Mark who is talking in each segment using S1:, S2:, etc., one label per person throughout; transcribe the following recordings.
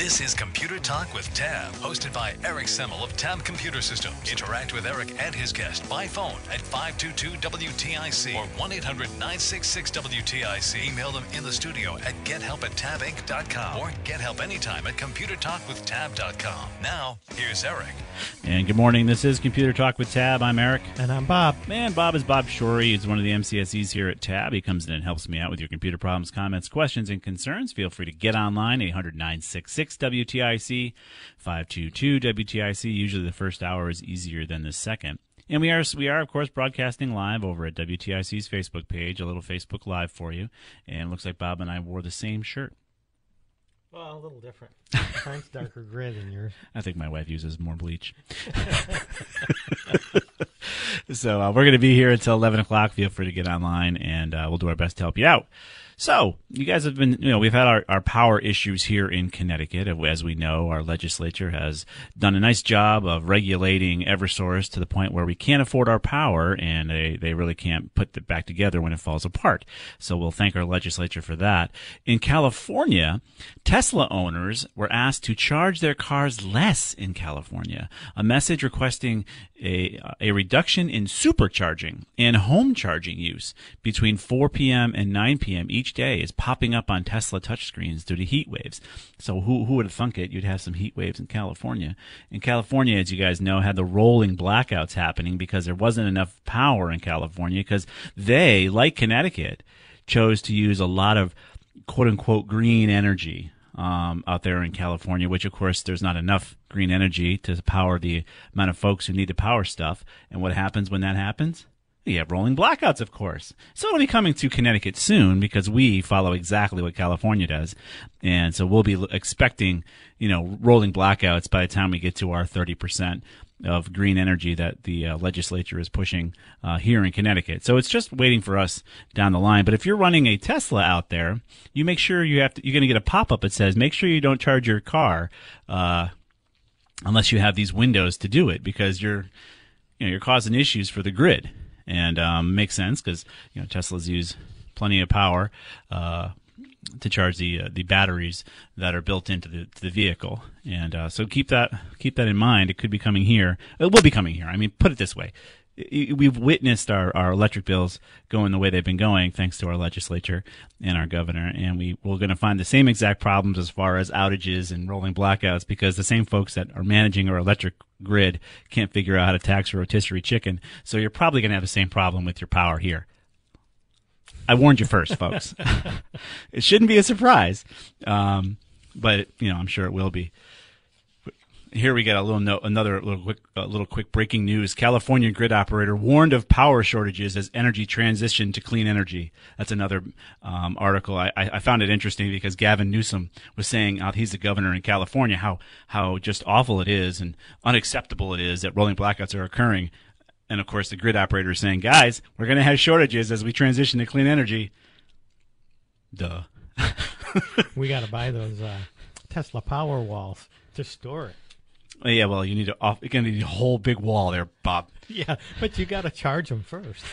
S1: This is Computer Talk with Tab, hosted by Eric Semmel of Tab Computer Systems. Interact with Eric and his guest by phone at 522-WTIC or 1-800-966-WTIC. Email them in the studio at gethelp at tabinc.com or get help anytime at computertalkwithtab.com. Now, here's Eric.
S2: And good morning. This is Computer Talk with Tab. I'm Eric.
S3: And I'm Bob.
S2: Man, Bob is Bob Shorey. He's one of the MCSEs here at Tab. He comes in and helps me out with your computer problems, comments, questions, and concerns. Feel free to get online, 800 966 WTIC, 522 WTIC. Usually the first hour is easier than the second. And we are, we are of course broadcasting live over at WTIC's Facebook page, a little Facebook Live for you. And it looks like Bob and I wore the same shirt.
S3: Well, a little different. Mine's darker gray than yours.
S2: I think my wife uses more bleach. so uh, we're going to be here until 11 o'clock. Feel free to get online, and uh, we'll do our best to help you out. So, you guys have been, you know, we've had our, our power issues here in Connecticut. As we know, our legislature has done a nice job of regulating Eversource to the point where we can't afford our power and they, they really can't put it back together when it falls apart. So we'll thank our legislature for that. In California, Tesla owners were asked to charge their cars less in California. A message requesting a, a reduction in supercharging and home charging use between 4 p.m. and 9 p.m. each day is popping up on Tesla touchscreens due to heat waves. So who, who would have thunk it? You'd have some heat waves in California. In California, as you guys know, had the rolling blackouts happening because there wasn't enough power in California because they, like Connecticut, chose to use a lot of quote unquote green energy um, out there in California, which of course there's not enough green energy to power the amount of folks who need to power stuff. And what happens when that happens? You have rolling blackouts, of course. So it'll be coming to Connecticut soon because we follow exactly what California does. And so we'll be expecting, you know, rolling blackouts by the time we get to our 30% of green energy that the uh, legislature is pushing uh, here in Connecticut. So it's just waiting for us down the line. But if you're running a Tesla out there, you make sure you have to, you're going to get a pop up that says, make sure you don't charge your car, uh, unless you have these windows to do it because you're, you know, you're causing issues for the grid and um, makes sense because you know Teslas use plenty of power uh, to charge the uh, the batteries that are built into the the vehicle, and uh, so keep that keep that in mind. It could be coming here. It will be coming here. I mean, put it this way. We've witnessed our, our electric bills going the way they've been going thanks to our legislature and our governor. And we, we're going to find the same exact problems as far as outages and rolling blackouts because the same folks that are managing our electric grid can't figure out how to tax a rotisserie chicken. So you're probably going to have the same problem with your power here. I warned you first, folks. it shouldn't be a surprise, um, but you know I'm sure it will be. Here we get a little note, another little quick, little quick breaking news. California grid operator warned of power shortages as energy transition to clean energy. That's another um, article. I, I, found it interesting because Gavin Newsom was saying uh, he's the governor in California how how just awful it is and unacceptable it is that rolling blackouts are occurring. And of course, the grid operator is saying, guys, we're going to have shortages as we transition to clean energy. Duh.
S3: we got to buy those uh, Tesla power walls to store it.
S2: Oh, yeah, well, you need to off. You're gonna need a whole big wall there, Bob.
S3: Yeah, but you got to charge them first.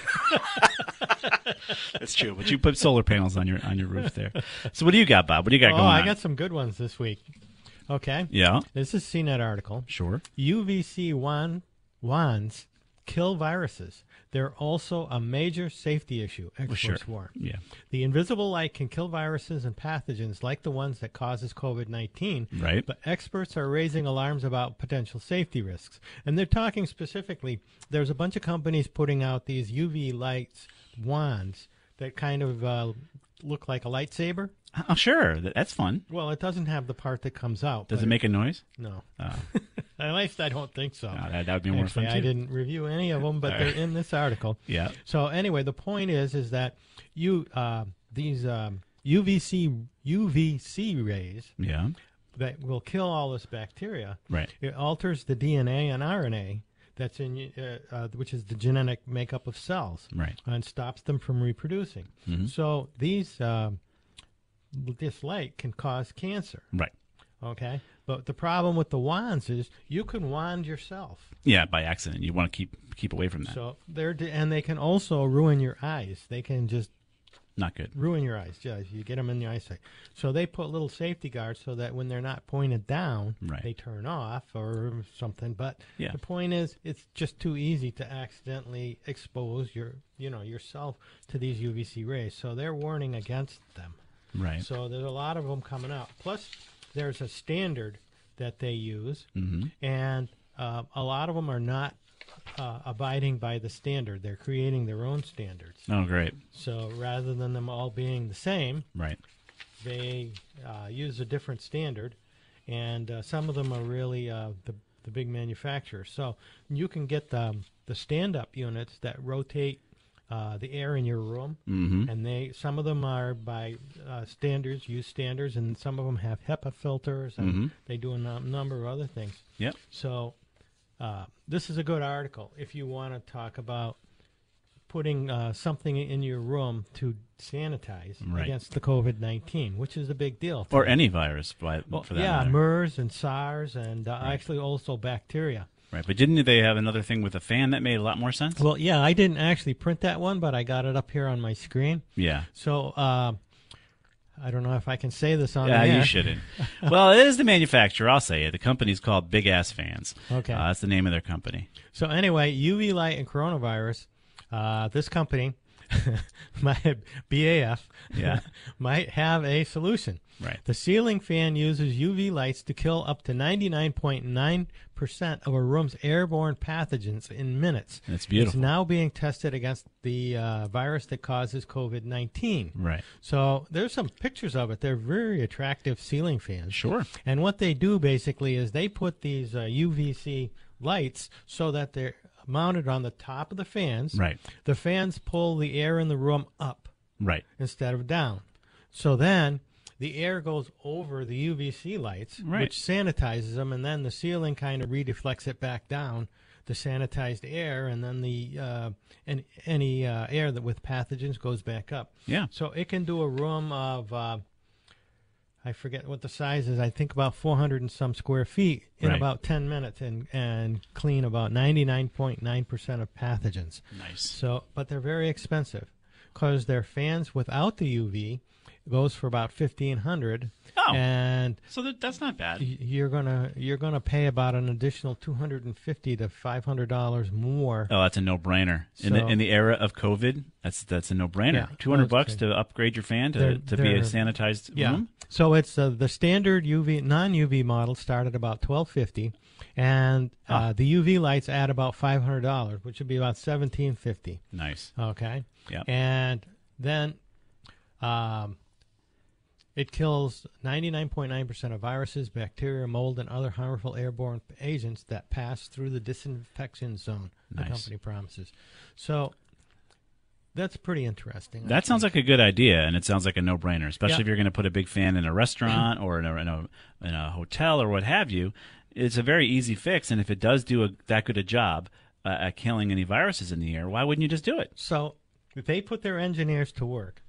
S2: That's true. But you put solar panels on your on your roof there. So what do you got, Bob? What do you got going on?
S3: oh,
S2: going
S3: I
S2: on?
S3: got some good ones this week. Okay.
S2: Yeah.
S3: This is CNET article.
S2: Sure.
S3: UVC wand, wands kill viruses. They're also a major safety issue, experts
S2: sure.
S3: warn.
S2: Yeah.
S3: The invisible light can kill viruses and pathogens like the ones that causes COVID-19.
S2: Right.
S3: But experts are raising alarms about potential safety risks. And they're talking specifically, there's a bunch of companies putting out these UV lights wands that kind of uh, look like a lightsaber.
S2: Oh, sure. Th- That's fun.
S3: Well, it doesn't have the part that comes out.
S2: Does
S3: but
S2: it make a noise?
S3: No.
S2: Oh.
S3: At least I don't think so.
S2: No, that- that would be more
S3: Actually,
S2: fun,
S3: I didn't review any of them, but
S2: All
S3: they're
S2: right.
S3: in this article.
S2: Yeah.
S3: So anyway, the point is, is that you uh, these um, UVC UVC rays
S2: Yeah.
S3: that will kill all this bacteria.
S2: Right.
S3: It alters the DNA and RNA that's in, uh, uh, which is the genetic makeup of cells.
S2: Right.
S3: And stops them from reproducing.
S2: Mhm.
S3: So these um, this light can cause cancer.
S2: Right.
S3: Okay. But the problem with the wands is you can wand yourself.
S2: Yeah, by accident. You want to keep keep away from that.
S3: So they're and they can also ruin your eyes. They can just
S2: Not good.
S3: ruin your eyes. Yeah, you get them in the eyesight. So they put little safety guards so that when they're not pointed down,
S2: Right.
S3: they turn off or something. But
S2: Yeah.
S3: the point is, it's just too easy to accidentally expose your, you know, yourself to these UVC rays. So they're warning against them.
S2: Right.
S3: So there's a lot of them coming out. Plus, there's a standard that they use,
S2: Mhm.
S3: and uh, a lot of them are not uh, abiding by the standard. They're creating their own standards.
S2: Oh, great.
S3: So rather than them all being the same,
S2: Right.
S3: they uh, use a different standard, and uh, some of them are really uh, the the big manufacturers. So you can get the the stand up units that rotate. Uh, the air in your room,
S2: Mhm.
S3: and they some of them are by uh, standards, use standards, and some of them have HEPA filters, and
S2: Mhm.
S3: they do a number of other things.
S2: Yep.
S3: So uh, this is a good article if you want to talk about putting uh, something in your room to sanitize
S2: Right.
S3: against the COVID nineteen, which is a big deal.
S2: Or
S3: today.
S2: any virus, by,
S3: Well,
S2: for that
S3: yeah,
S2: matter.
S3: MERS and SARS, and uh, actually also bacteria.
S2: Right. But didn't they have another thing with a fan that made a lot more sense?
S3: Well, yeah, I didn't actually print that one, but I got it up here on my screen.
S2: Yeah.
S3: So uh, I don't know if I can say this on
S2: Yeah,
S3: the
S2: you shouldn't. well, it is the manufacturer. I'll say it. The company's called Big Ass Fans.
S3: Okay.
S2: Uh, that's the name of their company.
S3: So anyway, UV light and coronavirus. Uh, this company, my BAF,
S2: Yeah.
S3: might have a solution.
S2: Right.
S3: The ceiling fan uses UV lights to kill up to 99.9% of a room's airborne pathogens in minutes.
S2: That's beautiful.
S3: It's now being tested against the uh, virus that causes COVID 19.
S2: Right.
S3: So there's some pictures of it. They're very attractive ceiling fans.
S2: Sure.
S3: And what they do basically is they put these uh, UVC lights so that they're mounted on the top of the fans.
S2: Right.
S3: The fans pull the air in the room up
S2: Right.
S3: instead of down. So then the air goes over the UVC lights,
S2: Right.
S3: which sanitizes them, and then the ceiling kind of redeflects it back down, the sanitized air, and then the uh, any, any uh, air that with pathogens goes back up.
S2: Yeah.
S3: So it can do a room of. Uh, I forget what the size is. I think about 400 and some square feet in
S2: Right.
S3: about 10 minutes and, and clean about 99.9% of pathogens.
S2: Nice.
S3: So, but they're very expensive because they're fans without the UV goes for about 1500
S2: Oh.
S3: and
S2: So that, that's not bad.
S3: you're going to you're to pay about an additional 250 to 500 dollars more.
S2: Oh, that's a no-brainer. In the
S3: So-
S2: in the era of COVID, that's that's a no-brainer.
S3: Yeah,
S2: Two hundred bucks to upgrade your fan to,
S3: They're-
S2: to be a sanitized
S3: Yeah.
S2: room.
S3: So it's uh, the standard UV non UV model start at about 1250 and uh, the UV lights add about $500, which would be about 1750.
S2: Nice.
S3: Okay.
S2: Yeah.
S3: And then um, it kills 99.9% of viruses, bacteria, mold, and other harmful airborne agents that pass through the disinfection zone, the company promises. So that's pretty interesting. I
S2: That sounds like a good idea, and it sounds like a no-brainer, especially
S3: Yeah.
S2: if you're going to put a big fan in a restaurant or in a, in a in a hotel or what have you. It's a very easy fix, and if it does do a, that good a job uh, at killing any viruses in the air, why wouldn't you just do it?
S3: So they put their engineers to work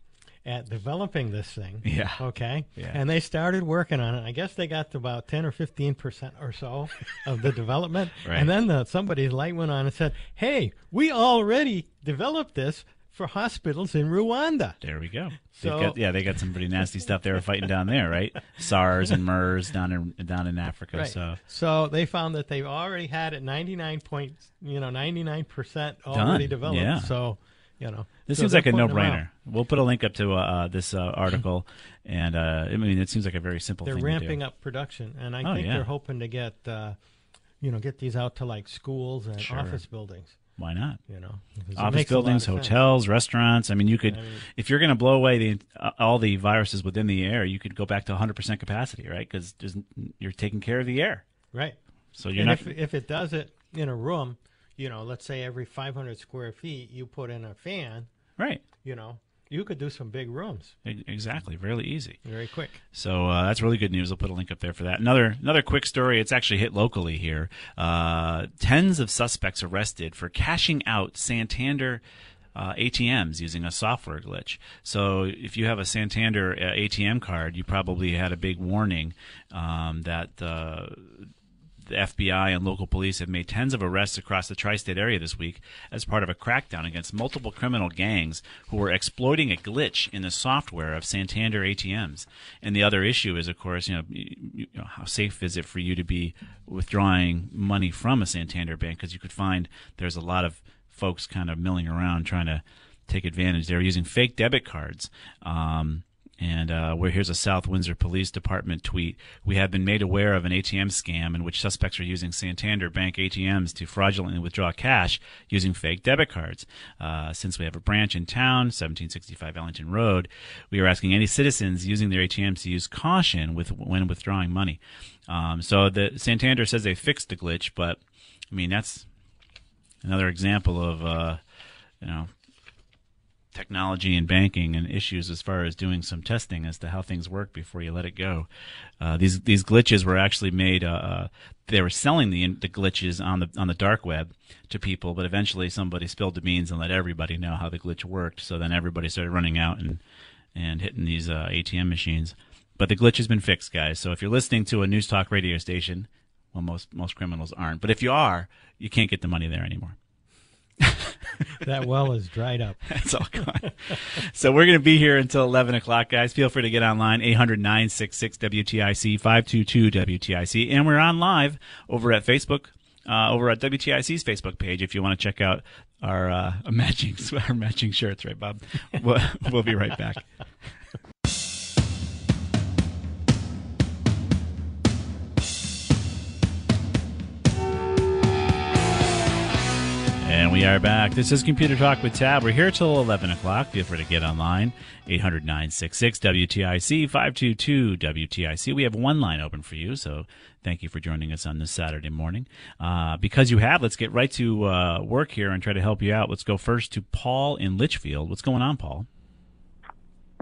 S3: at developing this thing.
S2: Yeah.
S3: Okay.
S2: Yeah.
S3: And they started working on it. I guess they got to about ten or fifteen percent or so of the development.
S2: Right.
S3: And then the, somebody's light went on and said, "Hey, we already developed this." for hospitals in Rwanda.
S2: There we go.
S3: So-
S2: got, yeah, they got some pretty nasty stuff they were fighting down there, right? SARS and MERS down in down in Africa.
S3: Right.
S2: So
S3: So they found that they've already had it 99 point, you know, 99 percent already
S2: Done.
S3: developed.
S2: Yeah.
S3: So, you know,
S2: this
S3: so
S2: seems like a
S3: putting them out.
S2: no-brainer. We'll put a link up to uh, uh, this uh, article, and uh, I mean, it seems like a very simple thing. They're ramping
S3: up production, and I
S2: Oh,
S3: think
S2: yeah.
S3: they're hoping to get, uh, you know, get these out to like schools and
S2: Sure.
S3: office buildings.
S2: Why not?
S3: You know,
S2: Office
S3: makes a lot
S2: buildings,
S3: of sense.
S2: hotels, restaurants. I mean, you could,
S3: I mean-
S2: if you're going to blow away the uh, all the viruses within the air, you could go back to 100% capacity, right? Because you're taking care of the air,
S3: right?
S2: so you're
S3: and
S2: not.
S3: if if it does it in a room, you know, let's say every 500 square feet, you put in a fan.
S2: right.
S3: You know, you could do some big rooms
S2: Exactly. Really easy.
S3: very quick.
S2: So uh, that's really good news. I'll put a link up there for that. Another another quick story. It's actually hit locally here. Uh, tens of suspects arrested for cashing out Santander. Uh, ATMs using a software glitch. So if you have a Santander uh, ATM card, you probably had a big warning um, that uh, the FBI and local police have made tens of arrests across the tri-state area this week as part of a crackdown against multiple criminal gangs who were exploiting a glitch in the software of Santander ATMs. And the other issue is, of course, you know, you know how safe is it for you to be withdrawing money from a Santander bank? Because you could find there's a lot of folks kind of milling around trying to take advantage. They're using fake debit cards. Um, and uh, where here's a South Windsor Police Department tweet: We have been made aware of an ATM scam in which suspects are using Santander Bank ATMs to fraudulently withdraw cash using fake debit cards. Uh, since we have a branch in town, 1765 Ellington Road, we are asking any citizens using their ATMs to use caution with when withdrawing money. Um, so the Santander says they fixed the glitch, but I mean that's another example of uh, you know technology and banking and issues as far as doing some testing as to how things work before you let it go. Uh, these these glitches were actually made. Uh, uh, they were selling the the glitches on the on the dark web to people, but eventually somebody spilled the beans and let everybody know how the glitch worked. So then everybody started running out and and hitting these uh, ATM machines. But the glitch has been fixed, guys. So if you're listening to a news talk radio station, well, most most criminals aren't. But if you are, you can't get the money there anymore.
S3: That well is dried up.
S2: It's all gone. so we're going to be here until 11 o'clock, guys. Feel free to get online, 800 966 WTIC, 522 WTIC. And we're on live over at Facebook, uh, over at WTIC's Facebook page if you want to check out our uh, matching, our matching shirts, right, Bob? We'll, we'll be right back. Are back. This is Computer Talk with Tab. We're here till 11 o'clock. Feel free to get online. 800 966 WTIC 522 WTIC. We have one line open for you, so thank you for joining us on this Saturday morning. Uh, because you have, let's get right to uh, work here and try to help you out. Let's go first to Paul in Litchfield. What's going on, Paul?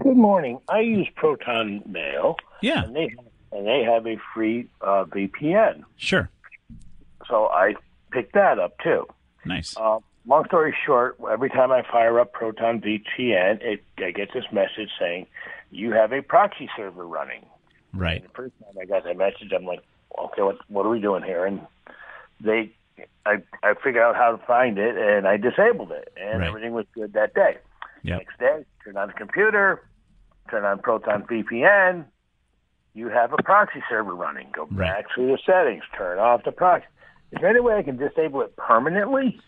S4: Good morning. I use Proton Mail,
S2: Yeah,
S4: and they and they have a free uh, VPN,
S2: sure.
S4: so I picked that up too.
S2: Nice.
S4: Uh, long story short, every time I fire up Proton VPN, it I get this message saying you have a proxy server running.
S2: Right.
S4: And The first time I got that message, I'm like, okay, what what are we doing here? And they, I I figured out how to find it, and I disabled it, and
S2: Right.
S4: everything was good that day.
S2: Yep.
S4: Next day, turn on the computer, turn on Proton VPN. You have a proxy server running. Go
S2: Right.
S4: back through the settings, turn off the proxy. Is there any way I can disable it permanently?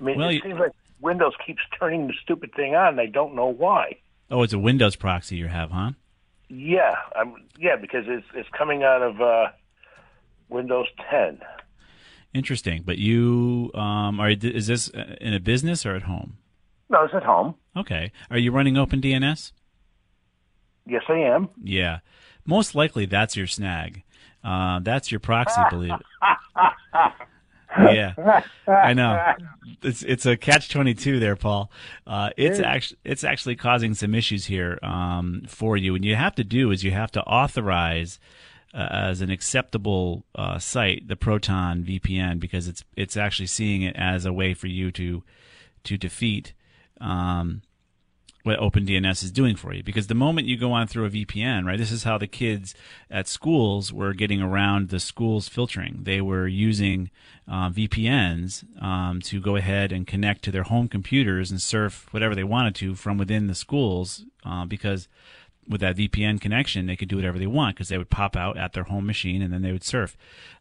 S4: I mean,
S2: Well,
S4: it
S2: you-
S4: seems like Windows keeps turning the stupid thing on, I don't know why.
S2: Oh, it's a Windows proxy you have, huh?
S4: Yeah, I'm, yeah, because it's it's coming out of uh, Windows 10.
S2: Interesting. But you, um, are is this uh, in a business or at home?
S4: No, it's at home.
S2: Okay. Are you running OpenDNS?
S4: Yes, I am.
S2: Yeah. Most likely that's your snag. Uh, that's your proxy, believe it. Yeah, I know. It's it's a catch twenty two there, Paul. Uh, it's actually it's actually causing some issues here um, for you. And you have to do is you have to authorize uh, as an acceptable uh, site the Proton VPN because it's it's actually seeing it as a way for you to to defeat um, what OpenDNS is doing for you. Because the moment you go on through a VPN, right, this is how the kids at schools were getting around the school's filtering. They were using uh, VPNs um, to go ahead and connect to their home computers and surf whatever they wanted to from within the schools uh, because with that VPN connection, they could do whatever they want because they would pop out at their home machine and then they would surf,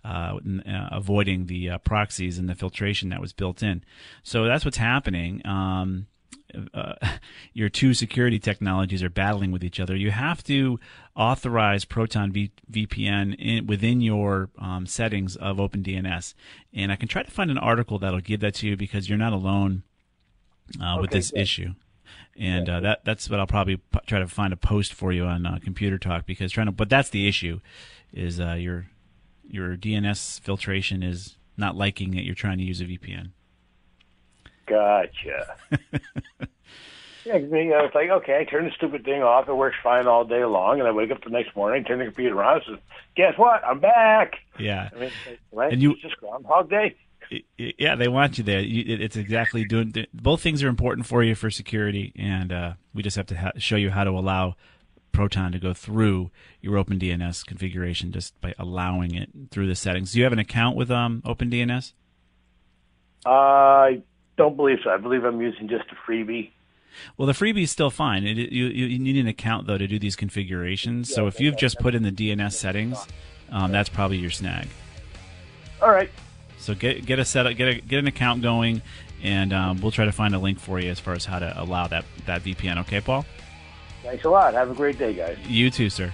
S2: uh, uh, avoiding the uh, proxies and the filtration that was built in. So that's what's happening. Um, uh, your two security technologies are battling with each other. You have to authorize Proton v- VPN in, within your um, settings of OpenDNS, and I can try to find an article that'll give that to you because you're not alone uh, okay, with this issue. And yeah. uh, that that's what I'll probably p- try to find a post for you on uh, Computer Talk because trying to, but that's the issue, is uh, your your DNS filtration is not liking that you're trying to use a VPN.
S4: Gotcha. yeah, you know, it's like okay, I turn the stupid thing off. It works fine all day long, and I wake up the next morning, turn the computer on, and says, "Guess what? I'm back."
S2: Yeah.
S4: I mean, right? and you it's just Groundhog Day.
S2: Yeah, they want you there. It's exactly doing. Both things are important for you for security, and uh, we just have to ha- show you how to allow Proton to go through your OpenDNS configuration just by allowing it through the settings. Do you have an account with um, OpenDNS?
S4: I don't believe so. I believe I'm using just a freebie.
S2: Well, the freebie is still fine. It, you, you need an account though to do these configurations. Yeah, so if you've just put in the DNS settings, um, that's probably your snag.
S4: All right.
S2: So get get a setup, get a, get an account going, and um, we'll try to find a link for you as far as how to allow that that VPN. Okay, Paul.
S4: Thanks a lot. Have a great day, guys.
S2: You too, sir.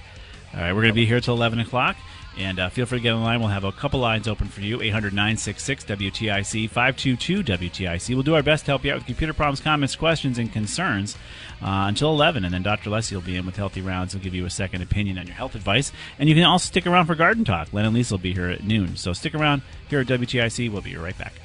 S2: All right, we're going to be here till eleven o'clock. And uh, feel free to get online. We'll have a couple lines open for you 800 966 WTIC 522 WTIC. We'll do our best to help you out with computer problems, comments, questions, and concerns uh, until 11. And then Dr. Leslie will be in with Healthy Rounds. He'll give you a second opinion on your health advice. And you can also stick around for Garden Talk. Len and Lisa will be here at noon. So stick around here at WTIC. We'll be right back.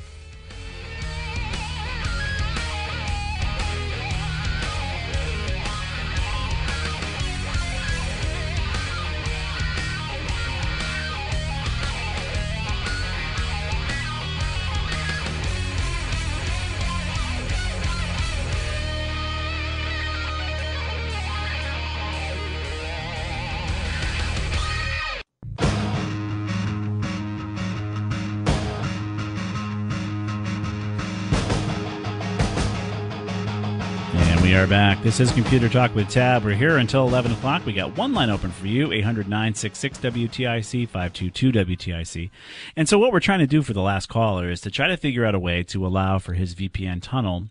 S2: Are back. This is Computer Talk with Tab. We're here until 11 o'clock. We got one line open for you 800 966 WTIC 522 WTIC. And so, what we're trying to do for the last caller is to try to figure out a way to allow for his VPN tunnel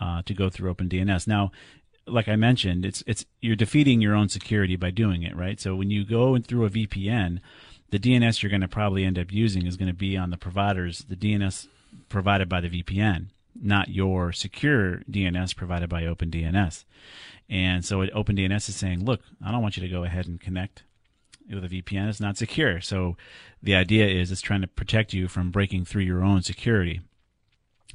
S2: uh, to go through OpenDNS. Now, like I mentioned, it's it's you're defeating your own security by doing it, right? So when you go through a VPN, the DNS you're going to probably end up using is going to be on the providers, the DNS provided by the VPN not your secure DNS provided by OpenDNS. And so OpenDNS is saying, look, I don't want you to go ahead and connect with a VPN. It's not secure. So the idea is it's trying to protect you from breaking through your own security.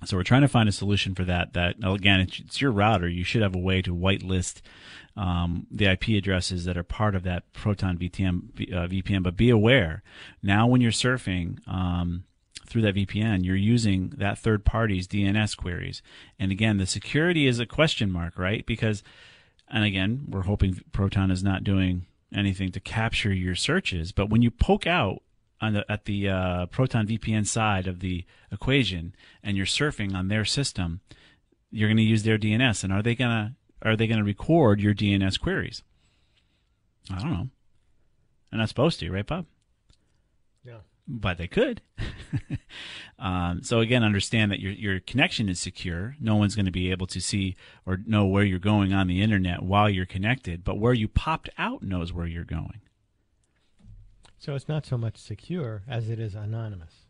S2: So we're trying to find a solution for that. That again, it's, your router. You should have a way to whitelist um, the IP addresses that are part of that Proton VPN. Uh, VPN. But be aware now when you're surfing. Um, through that VPN, you're using that third party's DNS queries. And again, the security is a question mark, right? Because, and again, we're hoping Proton is not doing anything to capture your searches. But when you poke out on the, at the uh, Proton VPN side of the equation and you're surfing on their system, you're going to use their DNS. And are they going to are they going to record your DNS queries? I don't know. They're not supposed to, right, Bob?
S3: Yeah
S2: but they could. um, so again, understand that your your connection is secure. No one's going to be able to see or know where you're going on the internet while you're connected, but where you popped out knows where you're going.
S3: So it's not so much secure as it is anonymous.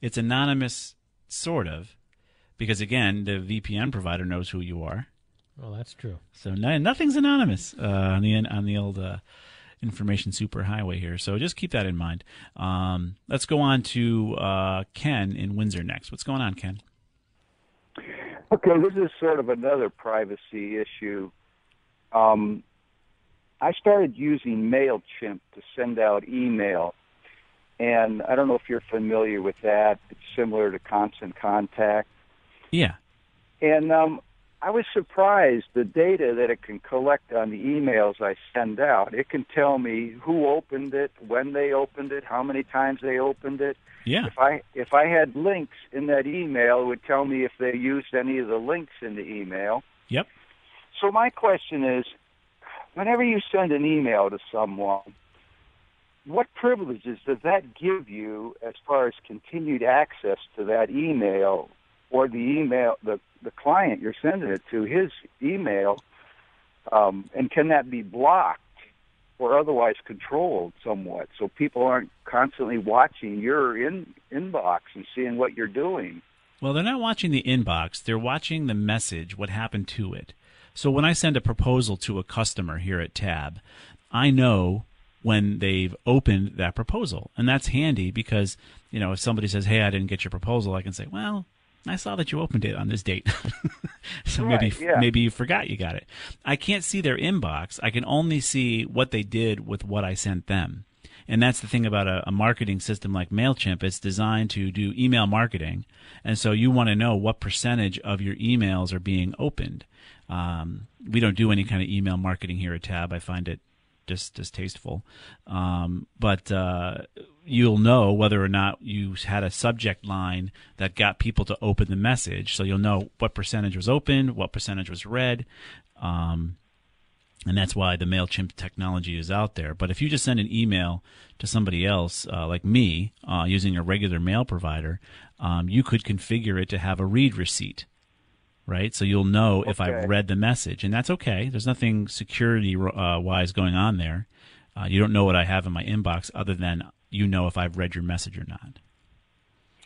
S2: It's anonymous, sort of, because again, the VPN provider knows who you are.
S3: Well, that's true.
S2: So no, nothing's anonymous uh, on the on the old uh, information superhighway here. So just keep that in mind. Um, let's go on to uh, Ken in Windsor next. What's going on, Ken?
S5: Okay, this is sort of another privacy issue. Um, I started using MailChimp to send out email. And I don't know if you're familiar with that. It's similar to Constant Contact.
S2: Yeah.
S5: And um, I was surprised the data that it can collect on the emails I send out. It can tell me who opened it, when they opened it, how many times they opened it.
S2: Yeah.
S5: If I if I had links in that email, it would tell me if they used any of the links in the email.
S2: Yep.
S5: So my question is, whenever you send an email to someone, what privileges does that give you as far as continued access to that email or the email the the client you're sending it to his email um, and can that be blocked or otherwise controlled somewhat so people aren't constantly watching your in inbox and seeing what you're doing
S2: Well, they're not watching the inbox. They're watching the message, what happened to it. So when I send a proposal to a customer here at Tab, I know when they've opened that proposal. And that's handy because, you know, if somebody says, "Hey, I didn't get your proposal," I can say, "Well, I saw that you opened it on this date." so maybe
S5: yeah.
S2: maybe you forgot you got it. I can't see their inbox. I can only see what they did with what I sent them. And that's the thing about a, a marketing system like MailChimp. It's designed to do email marketing. And so you want to know what percentage of your emails are being opened. Um, we don't do any kind of email marketing here at Tab. I find it just distasteful. Um, but uh, you'll know whether or not you had a subject line that got people to open the message. So you'll know what percentage was opened, what percentage was read. Um, and that's why the Mailchimp technology is out there. But if you just send an email to somebody else, uh, like me, uh, using a regular mail provider, um, you could configure it to have a read receipt, right? So you'll know if I've read the message, and that's okay. There's nothing security uh, wise going on there. Uh, you don't know what I have in my inbox, other than you know if I've read your message or not.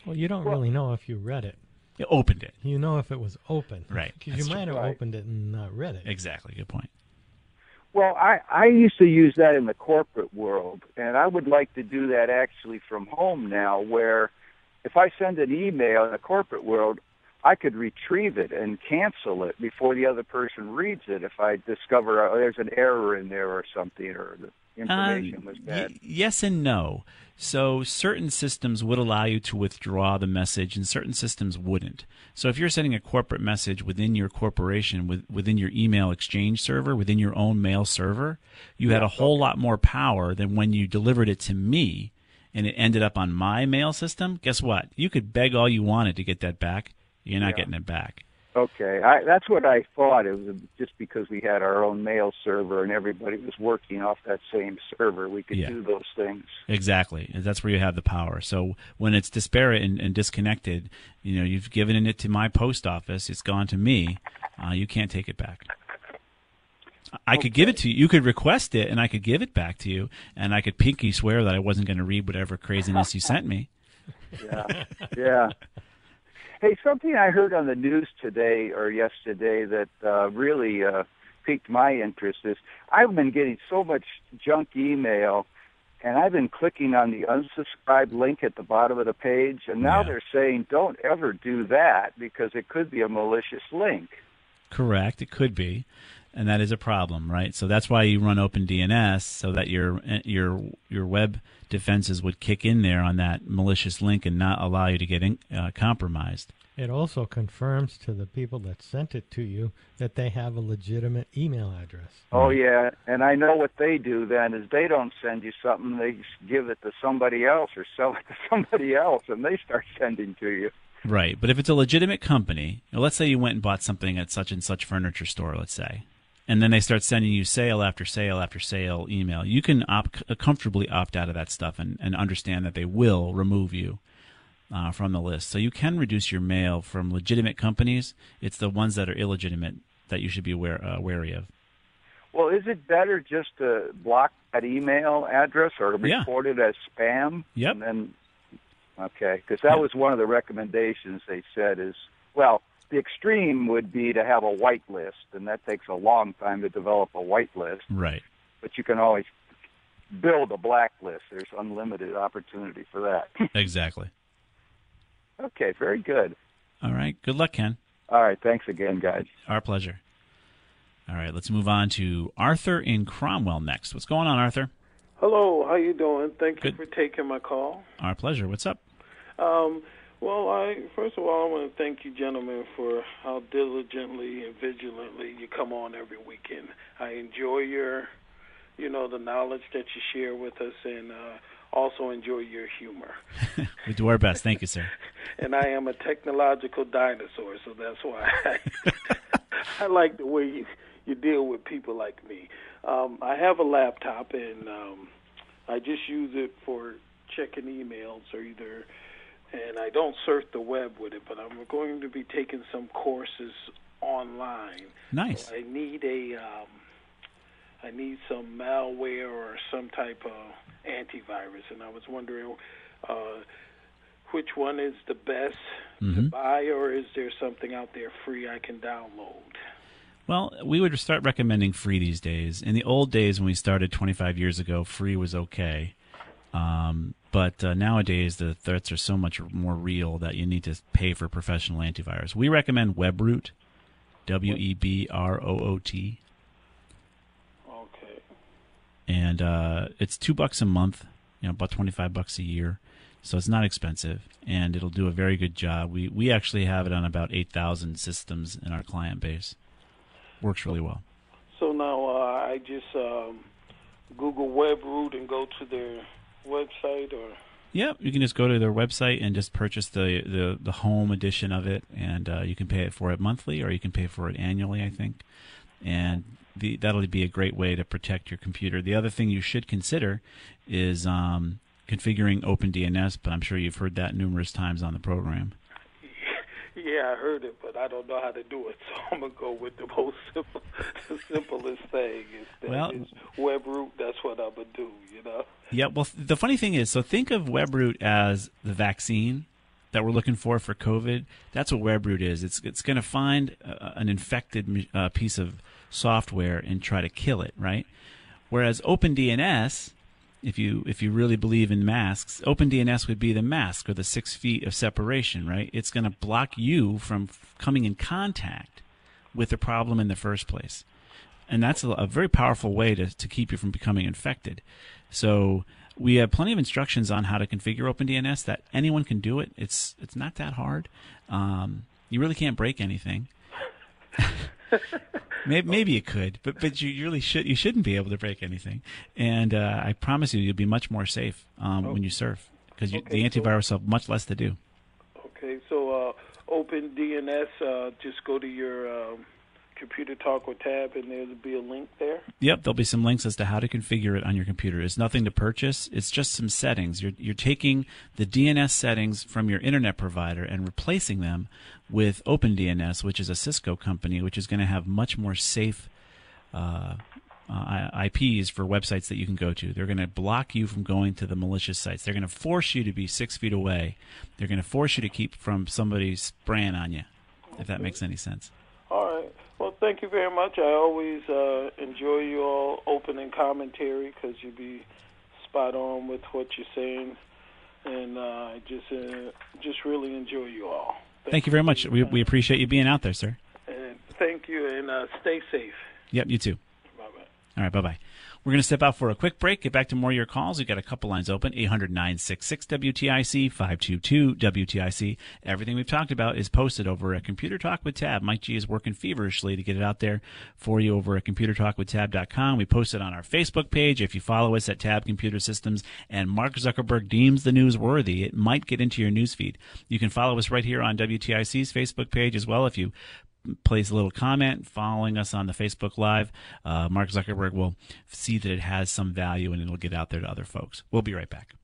S3: Well, you don't really know if you read it.
S2: You opened it.
S3: You know if it was open.
S2: Right.
S3: Because you
S2: true.
S3: might have
S5: Right.
S3: opened it and not read it.
S2: Exactly. Good point.
S5: Well, I, I used to use that in the corporate world, and I would like to do that actually from home now, where if I send an email in the corporate world, I could retrieve it and cancel it before the other person reads it if I discover uh, there's an error in there or something or the information
S2: Um,
S5: was bad.
S2: y- yes and no. So certain systems would allow you to withdraw the message, and certain systems wouldn't. So if you're sending a corporate message within your corporation, with, within your email exchange server, within your own mail server, you had a whole lot more power than when you delivered it to me, and it ended up on my mail system. Guess what? You could beg all you wanted to get that back. You're not
S5: Yeah.
S2: getting it back.
S5: Okay, I, that's what I thought. It was just because we had our own mail server and everybody was working off that same server, we could
S2: Yeah.
S5: do those things.
S2: Exactly. And That's where you have the power. So when it's disparate and, and disconnected, you know, you've given it to my post office, it's gone to me. Uh, you can't take it back. I could give it to you. You could request it, and I could give it back to you, and I could pinky swear that I wasn't going to read whatever craziness you sent me.
S5: Yeah, yeah. Hey, something I heard on the news today or yesterday that uh, really uh, piqued my interest is I've been getting so much junk email, and I've been clicking on the unsubscribe link at the bottom of the page, and now
S2: Yeah.
S5: they're saying don't ever do that because it could be a malicious link.
S2: Correct. It could be, and that is a problem, right? So that's why you run OpenDNS so that your your your web defenses would kick in there on that malicious link and not allow you to get in, uh, compromised.
S3: It also confirms to the people that sent it to you that they have a legitimate email address.
S5: Oh yeah, and I know what they do then is they don't send you something, they give it to somebody else or sell it to somebody else, and they start sending to you.
S2: Right, but if it's a legitimate company, let's say you went and bought something at such and such furniture store, let's say, and then they start sending you sale after sale after sale email, you can opt, comfortably opt out of that stuff and, and understand that they will remove you uh, from the list. So you can reduce your mail from legitimate companies. It's the ones that are illegitimate that you should be aware, uh, wary of.
S5: Well, is it better just to block that email address or
S2: Yeah.
S5: report it as spam?
S2: Yep.
S5: And then, okay, because that
S2: Yeah.
S5: was one of the recommendations they said is, well, the extreme would be to have a white list, and that takes a long time to develop a white list.
S2: Right.
S5: But you can always build a blacklist. There's unlimited opportunity for that.
S2: Exactly.
S5: okay, very good.
S2: All right. Good luck, Ken.
S5: All right, thanks again, guys.
S2: Our pleasure. All right, let's move on to Arthur in Cromwell next. What's going on, Arthur?
S6: Hello, how you doing? Thank you
S2: Good.
S6: for taking my call.
S2: Our pleasure. What's up?
S6: Um, Well, I first of all, I want to thank you, gentlemen, for how diligently and vigilantly you come on every weekend. I enjoy your, you know, the knowledge that you share with us, and uh, also enjoy your humor.
S2: we do our best. Thank you, sir.
S6: and I am a technological dinosaur, so that's why I, I like the way you you deal with people like me. Um, I have a laptop, and um, I just use it for checking emails or either and I don't surf the web with it, but I'm going to be taking some courses online.
S2: Nice.
S6: So I need a um, I need some malware or some type of antivirus, and I was wondering uh, which one is the best
S2: mm-hmm.
S6: to buy, or is there something out there free I can download?
S2: Well, we would start recommending free these days. In the old days, when we started 25 years ago, free was okay. Um, but uh, nowadays, the threats are so much more real that you need to pay for professional antivirus. We recommend Webroot, W E B R O O T.
S6: Okay.
S2: And uh, it's two bucks a month, you know, about twenty five bucks a year, so it's not expensive, and it'll do a very good job. We we actually have it on about eight thousand systems in our client base. Works really well.
S6: So now uh, I just um, Google Webroot and go to their website or?
S2: Yep, you can just go to their website and just purchase the the, the home edition of it, and uh, you can pay it for it monthly or you can pay for it annually, I think. And the, that'll be a great way to protect your computer. The other thing you should consider is um, configuring OpenDNS, but I'm sure you've heard that numerous times on the program.
S6: Yeah, I heard it, but I don't know how to do it, so I'm gonna go with the most simple, the simplest thing. Is that
S2: well,
S6: Webroot. That's what I'm gonna do. You know.
S2: Yeah. Well, the funny thing is, so think of Webroot as the vaccine that we're looking for for COVID. That's what Webroot is. It's it's going to find an infected uh, piece of software and try to kill it, right? Whereas OpenDNS if you if you really believe in masks, OpenDNS would be the mask or the six feet of separation, right? It's going to block you from coming in contact with the problem in the first place, and that's a, a very powerful way to to keep you from becoming infected. So we have plenty of instructions on how to configure OpenDNS that anyone can do it. It's it's not that hard. Um, you really can't break anything. maybe, maybe you could, but but you really should you shouldn't be able to break anything. And uh, I promise you, you'll be much more safe um, oh. when you surf because okay, the antivirus so, have much less to do.
S6: Okay, so uh, OpenDNS, uh, just go to your um, computer talk with tab and there'll be a link there
S2: yep there'll be some links as to how to configure it on your computer it's nothing to purchase it's just some settings you're, you're taking the dns settings from your internet provider and replacing them with opendns which is a cisco company which is going to have much more safe uh, uh, IPs for websites that you can go to. They're going to block you from going to the malicious sites. They're going to force you to be six feet away. They're going to force you to keep from somebody spraying on you, if that makes any sense.
S6: All right. Well, thank you very much. I always uh, enjoy your opening commentary because you be spot on with what you're saying, and uh, I just uh, just really enjoy you all.
S2: Thank, thank you very much. We we appreciate you being out there, sir.
S6: And thank you, and uh, stay safe.
S2: Yep, you too.
S6: Bye bye.
S2: All right, bye bye. We're going to step out for a quick break, get back to more of your calls. We've got a couple lines open 800 966 WTIC, 522 WTIC. Everything we've talked about is posted over at Computer Talk with Tab. Mike G is working feverishly to get it out there for you over at ComputerTalkWithTab.com. We post it on our Facebook page. If you follow us at Tab Computer Systems and Mark Zuckerberg deems the news worthy, it might get into your newsfeed. You can follow us right here on WTIC's Facebook page as well. If you place a little comment following us on the Facebook Live, uh, Mark Zuckerberg will see that it has some value and it'll get out there to other folks. We'll be right back.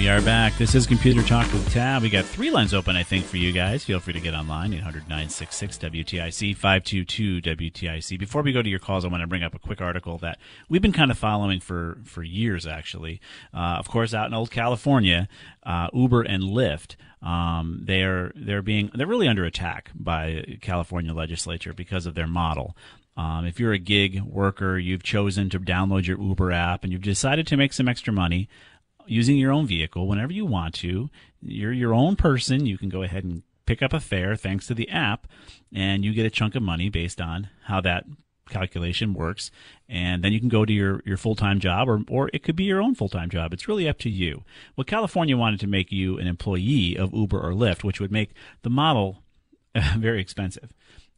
S2: We are back. This is Computer Talk with Tab. We got three lines open, I think, for you guys. Feel free to get online, 800 966 WTIC, 522 WTIC. Before we go to your calls, I want to bring up a quick article that we've been kind of following for, for years, actually. Uh, of course, out in old California, uh, Uber and Lyft. Um, they're they're being they're really under attack by California legislature because of their model. Um, if you're a gig worker, you've chosen to download your Uber app and you've decided to make some extra money using your own vehicle whenever you want to. You're your own person. You can go ahead and pick up a fare thanks to the app, and you get a chunk of money based on how that calculation works, and then you can go to your, your full time job, or or it could be your own full time job. It's really up to you. Well, California wanted to make you an employee of Uber or Lyft, which would make the model very expensive.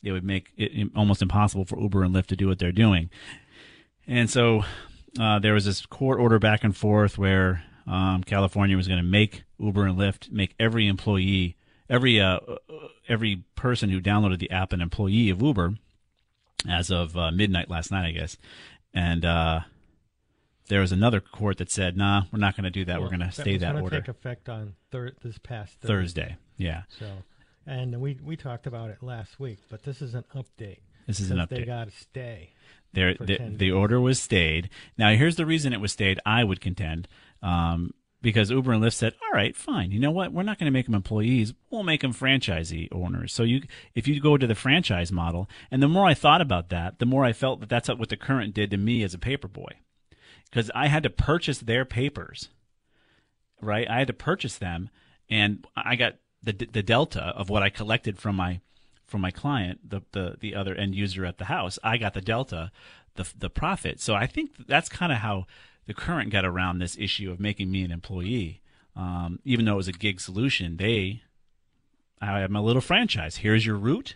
S2: It would make it almost impossible for Uber and Lyft to do what they're doing. And so uh, there was this court order back and forth where um, California was going to make Uber and Lyft make every employee, every uh, every person who downloaded the app an employee of Uber, as of uh, midnight last night, I guess. And uh, there was another court that said, "Nah, we're not going to do that. We're going to stay that,
S3: that
S2: order."
S3: Take effect on thir- this past
S2: Thursday. Yeah.
S3: So, and we we talked about it last week, but this is an update.
S2: This is an
S3: because They got to stay.
S2: There, the, the order was stayed. Now, here's the reason it was stayed. I would contend, um, because Uber and Lyft said, "All right, fine. You know what? We're not going to make them employees. We'll make them franchisee owners." So you, if you go to the franchise model, and the more I thought about that, the more I felt that that's what the Courant did to me as a paper boy, because I had to purchase their papers. Right, I had to purchase them, and I got the the delta of what I collected from my from my client, the, the the other end user at the house, I got the delta, the the profit. So I think that's kind of how the Courant got around this issue of making me an employee. Um, even though it was a gig solution, they I have my little franchise. Here's your route,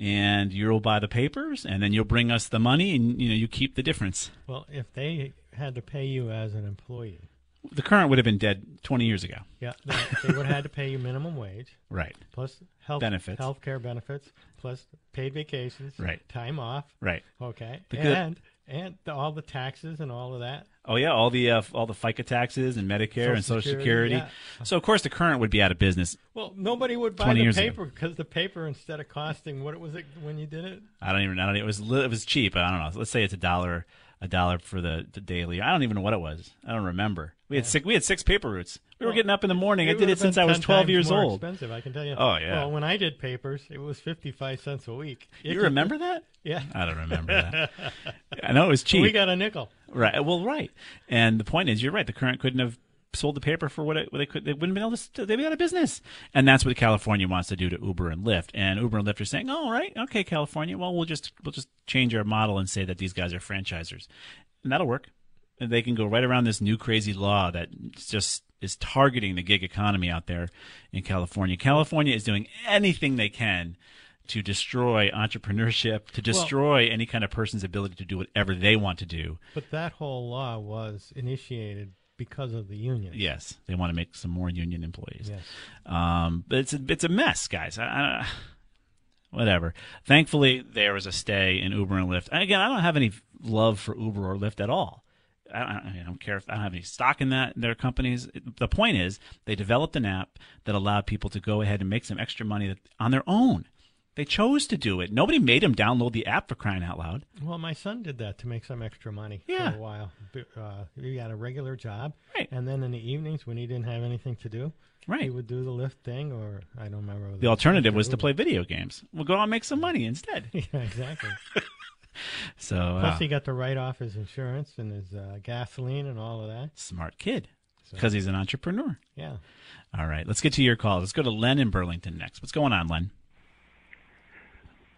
S2: and you'll buy the papers, and then you'll bring us the money, and you know you keep the difference.
S3: Well, if they had to pay you as an employee,
S2: The Courant would have been dead 20 years ago.
S3: yeah, they, they would have had to pay you minimum wage,
S2: Right.
S3: Plus health
S2: Benefits.
S3: health care benefits, plus paid vacations,
S2: Right.
S3: time off,
S2: Right.
S3: Okay,
S2: The
S3: and and the, all the taxes and all of that.
S2: Oh yeah, all the uh, all the FICA taxes and Medicare
S3: Social
S2: and Social
S3: Security,
S2: Security.
S3: yeah.
S2: So of course the Courant would be out of business.
S3: Well, nobody would buy the paper because the paper instead of costing what was it when you did it?
S2: I don't even. I don't. It was it was cheap. I don't know. Let's say it's a dollar a dollar for the, the daily. I don't even know what it was. I don't remember. We had six. We had six paper routes. We were getting up in the morning. I did it since I was twelve years old.
S3: Expensive, I can tell you.
S2: Oh yeah.
S3: Well, when I did papers, it was fifty-five cents a week. If
S2: you remember that?
S3: Yeah.
S2: I don't remember that. I know it was cheap.
S3: We got a nickel.
S2: Right. Well, right. And the point is, you're right. The Courant couldn't have sold the paper for what, it, what they could. They wouldn't have been able to. They'd be out of business. And that's what California wants to do to Uber and Lyft. And Uber and Lyft are saying, "Oh, all right, okay, California. Well, we'll just we'll just change our model and say that these guys are franchisers, and that'll work. And they can go right around this new crazy law that just is targeting the gig economy out there in California. California is doing anything they can." To destroy entrepreneurship, to destroy any kind of person's ability to do whatever they want to do.
S3: But that whole law was initiated because of the union.
S2: Yes, they want to make some more union employees.
S3: Yes.
S2: Um, but it's a, it's a mess, guys. I, I, whatever. Thankfully, there was a stay in Uber and Lyft. And again, I don't have any love for Uber or Lyft at all. I, I, I don't care if I don't have any stock in that their companies. The point is, they developed an app that allowed people to go ahead and make some extra money that, on their own. They chose to do it. Nobody made him download the app for crying out loud.
S3: Well, my son did that to make some extra money
S2: Yeah.
S3: for a while. Uh, he had a regular job,
S2: Right.
S3: and then in the evenings when he didn't have anything to do,
S2: Right.
S3: he would do the Lyft thing, or I don't remember.
S2: The alternative was to play video games. We'll go out and make some money instead.
S3: yeah, exactly.
S2: So
S3: Plus,
S2: uh,
S3: he got to write off his insurance and his uh, gasoline and all of that.
S2: smart kid because he's an entrepreneur.
S3: Yeah.
S2: All right, let's get to your call. Let's go to Len in Burlington next. What's going on, Len?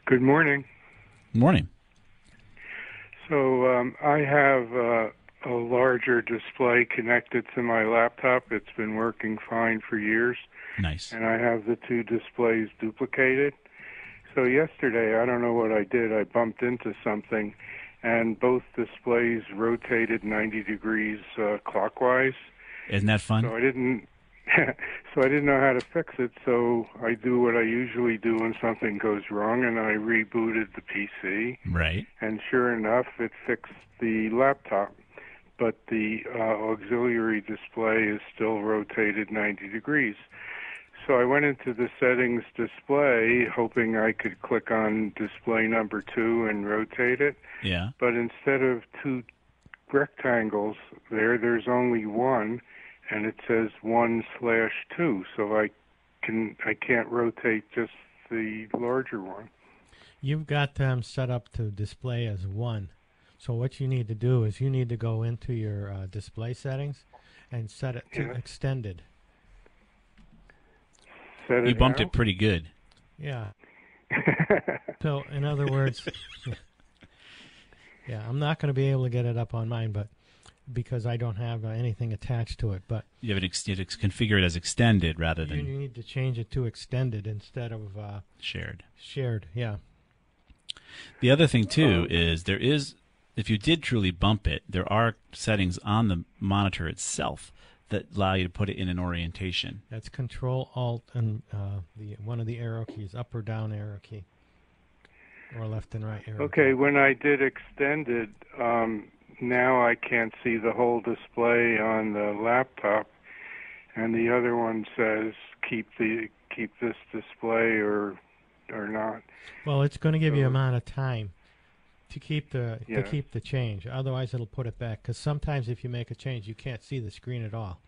S7: Good morning.
S2: Morning.
S7: So um, I have uh, a larger display connected to my laptop. It's been working fine for years,
S2: Nice.
S7: and I have the two displays duplicated. So yesterday, I don't know what I did. I bumped into something, and both displays rotated 90 degrees uh, clockwise.
S2: Isn't that fun?
S7: So I didn't. so I didn't know how to fix it. So I do what I usually do when something goes wrong, and I rebooted the PC.
S2: Right.
S7: And sure enough, it fixed the laptop, but the uh, auxiliary display is still rotated 90 degrees. So I went into the settings display, hoping I could click on display number two and rotate it.
S2: Yeah.
S7: But instead of two rectangles there, there's only one, and it says one slash two. So I can I can't rotate just the larger one.
S3: You've got them set up to display as one. So what you need to do is you need to go into your uh, display settings and set it to
S7: Yeah.
S3: extended.
S7: Set
S2: You bumped
S7: out?
S2: it pretty good.
S3: Yeah. so, in other words, yeah, I'm not going to be able to get it up on mine, but because I don't have uh, anything attached to it. But
S2: You have it ex- you have to configure it as extended rather than
S3: you need to change it to extended instead of uh,
S2: shared.
S3: shared. Yeah.
S2: The other thing too is there is if you did truly bump it, there are settings on the monitor itself that allow you to put it in an orientation.
S3: That's Control Alt and uh, the one of the arrow keys, up or down arrow key, or left and right arrow.
S7: Okay, when I did extended, um, now I can't see the whole display on the laptop, and the other one says keep the keep this display or or not.
S3: Well, it's going to give you
S7: So-
S3: amount of time to keep the
S7: Yeah.
S3: to keep the change. Otherwise, it'll put it back. Because sometimes if you make a change, you can't see the screen at all.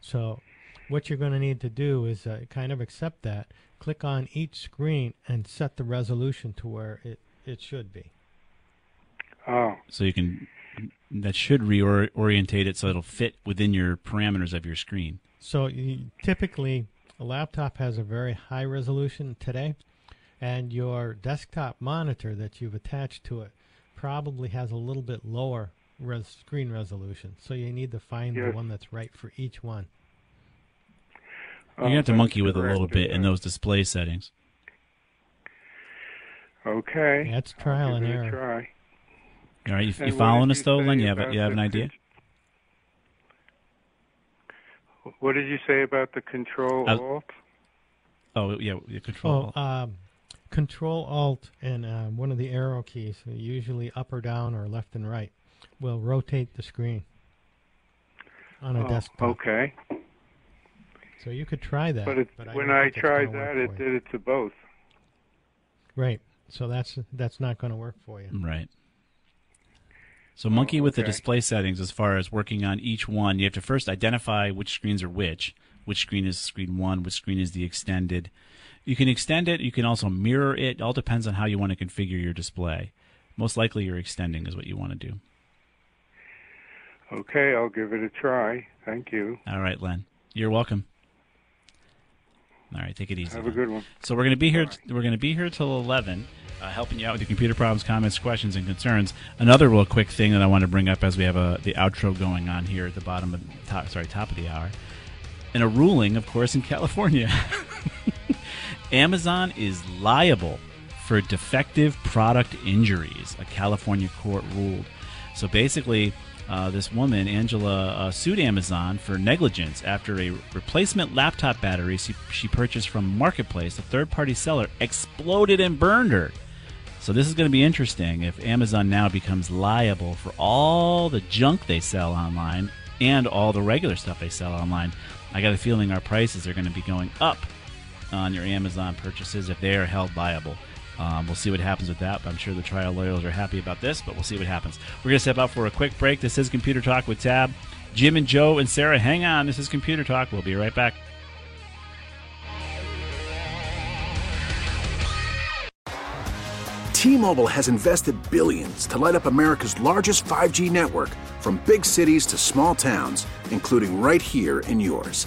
S3: So, what you're going to need to do is uh, kind of accept that. Click on each screen and set the resolution to where it it should be.
S7: Oh,
S2: So you can that should reorientate it so it'll fit within your parameters of your screen.
S3: So you, typically, a laptop has a very high resolution today, and your desktop monitor that you've attached to it probably has a little bit lower res- screen resolution. So you need to find the one that's right for each one.
S2: You're have to
S7: Oh,
S2: monkey with it a little bit in those display settings.
S7: Okay.
S3: That's trial
S7: I'll
S3: and
S7: give it a
S3: error.
S7: Try.
S2: All right, you,
S7: And
S2: you following
S7: did
S2: us though,
S7: say
S2: Len? You have a, you have an idea?
S7: con- What did you say about the Control
S2: Uh,
S7: Alt?
S2: Oh yeah, yeah control.
S3: Oh, um, Control Alt and uh, one of the arrow keys, usually up or down or left and right, will rotate the screen on a
S7: Oh,
S3: desktop.
S7: okay.
S3: So you could try that.
S7: But, it,
S3: I
S7: when I tried that, it did it to both.
S3: Right. So that's that's not going to work for you.
S2: Right. So monkey oh, with the display settings as far as working on each one. You have to first identify which screens are which. Which screen is screen one? Which screen is the extended? You can extend it. You can also mirror it. All depends on how you want to configure your display. Most likely, you're extending is what you want to do.
S7: Okay, I'll give it a try. Thank you.
S2: All right, Len. You're welcome. All right, take it easy.
S7: Have a good one.
S2: So we're going to be here. We're going to be here till eleven, uh, helping you out with your computer problems, comments, questions, and concerns. Another real quick thing that I want to bring up as we have a, the outro going on here at the bottom of top, sorry, top of the hour, and a ruling, of course, in California. Amazon is liable for defective product injuries. A California court ruled. So basically, uh, this woman, Angela, uh, sued Amazon for negligence after a replacement laptop battery she, she purchased from Marketplace, a third party seller, exploded and burned her. So this is going to be interesting if Amazon now becomes liable for all the junk they sell online and all the regular stuff they sell online. I got a feeling our prices are going to be going up on your Amazon purchases if they are held liable. Um, we'll see what happens with that. But I'm sure the trial lawyers are happy about this, but we'll see what happens. We're going to step out for a quick break. This is Computer Talk with Tab. Jim and Joe and Sarah, hang on. This is Computer Talk. We'll be right back.
S8: T-Mobile has invested billions to light up America's largest 5G network from big cities to small towns, including right here in yours.